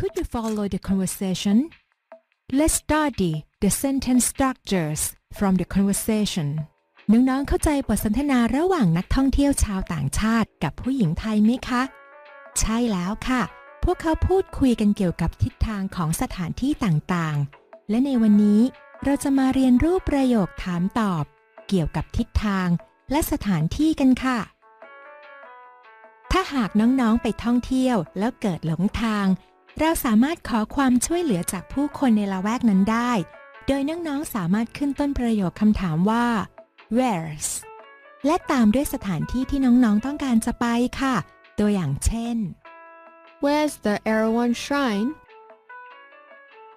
Could you follow the conversation? Let's study the sentence structures from the conversation. น้องๆเข้าใจบทสนทนาระหว่างนักท่องเที่ยวชาวต่างชาติกับผู้หญิงไทยไหมคะ ใช่แล้วค่ะ พวกเขาพูดคุยกันเกี่ยวกับทิศทางของสถานที่ต่างๆ และในวันนี้เราจะมาเรียนรู้ประโยคถามตอบ เกี่ยวกับทิศทางและสถานที่กันค่ะ ถ้าหากน้องๆไปท่องเที่ยวแล้วเกิดหลงทาง เราสามารถขอความช่วยเหลือจากผู้คนในละแวกนั้นได้ โดยน้องๆสามารถขึ้นต้นประโยคคำถามว่า where's และตามด้วยสถานที่ที่น้องๆต้องการจะไปค่ะ ตัวอย่างเช่น Where's the Erewhon Shrine?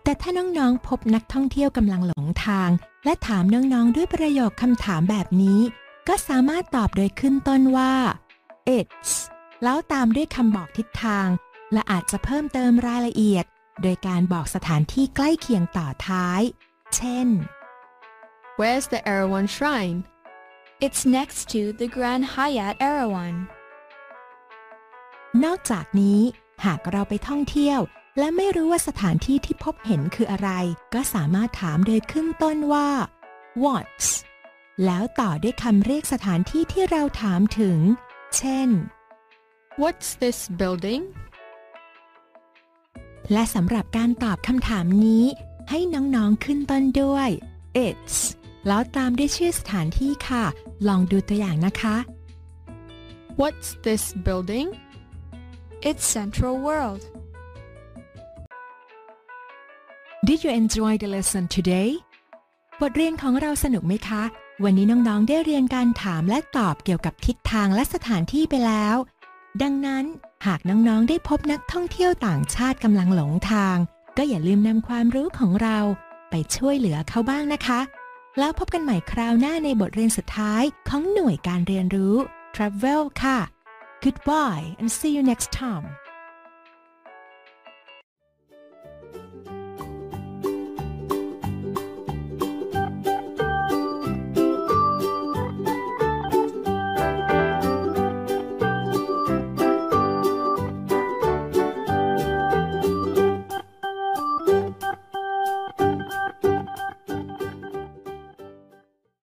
แต่ถ้าน้องๆพบนักท่องเที่ยวกำลังหลงทาง และถามน้องๆด้วยประโยคคำถามแบบนี้ ก็สามารถตอบโดยขึ้นต้นว่า it's แล้วตามด้วยคำบอกทิศทาง และอาจจะเพิ่มเติมรายละเอียด โดยการบอกสถานที่ใกล้เคียงต่อท้าย เช่น Where's the Erewhon Shrine? It's next to the Grand Hyatt Erewhon. นอกจากนี้ หากเราไปท่องเที่ยว และไม่รู้ว่าสถานที่ที่พบเห็นคืออะไร ก็สามารถถามโดยขึ้นต้นว่า what's แล้วต่อด้วยคำเรียกสถานที่ที่เราถามถึง เช่น What's this building? และสำหรับการตอบคำถามนี้ ให้น้องๆขึ้นต้นด้วย it's แล้วตามด้วยชื่อสถานที่ค่ะ ลองดูตัวอย่างนะคะ What's this building? It's Central World. Did you enjoy the lesson today บทเรียนของเราสนุกไหมคะ วันนี้น้องๆได้เรียนการถามและตอบเกี่ยวกับทิศทางและสถานที่ไปแล้ว ดังนั้น หากน้องๆ ได้พบนักท่องเที่ยวต่างชาติกำลังหลงทาง ก็อย่าลืมนำความรู้ของเราไปช่วยเหลือเขาบ้างนะคะ แล้วพบกันใหม่คราวหน้าในบทเรียนสุดท้ายของหน่วยการเรียนรู้ Travel ค่ะ Goodbye and see you next time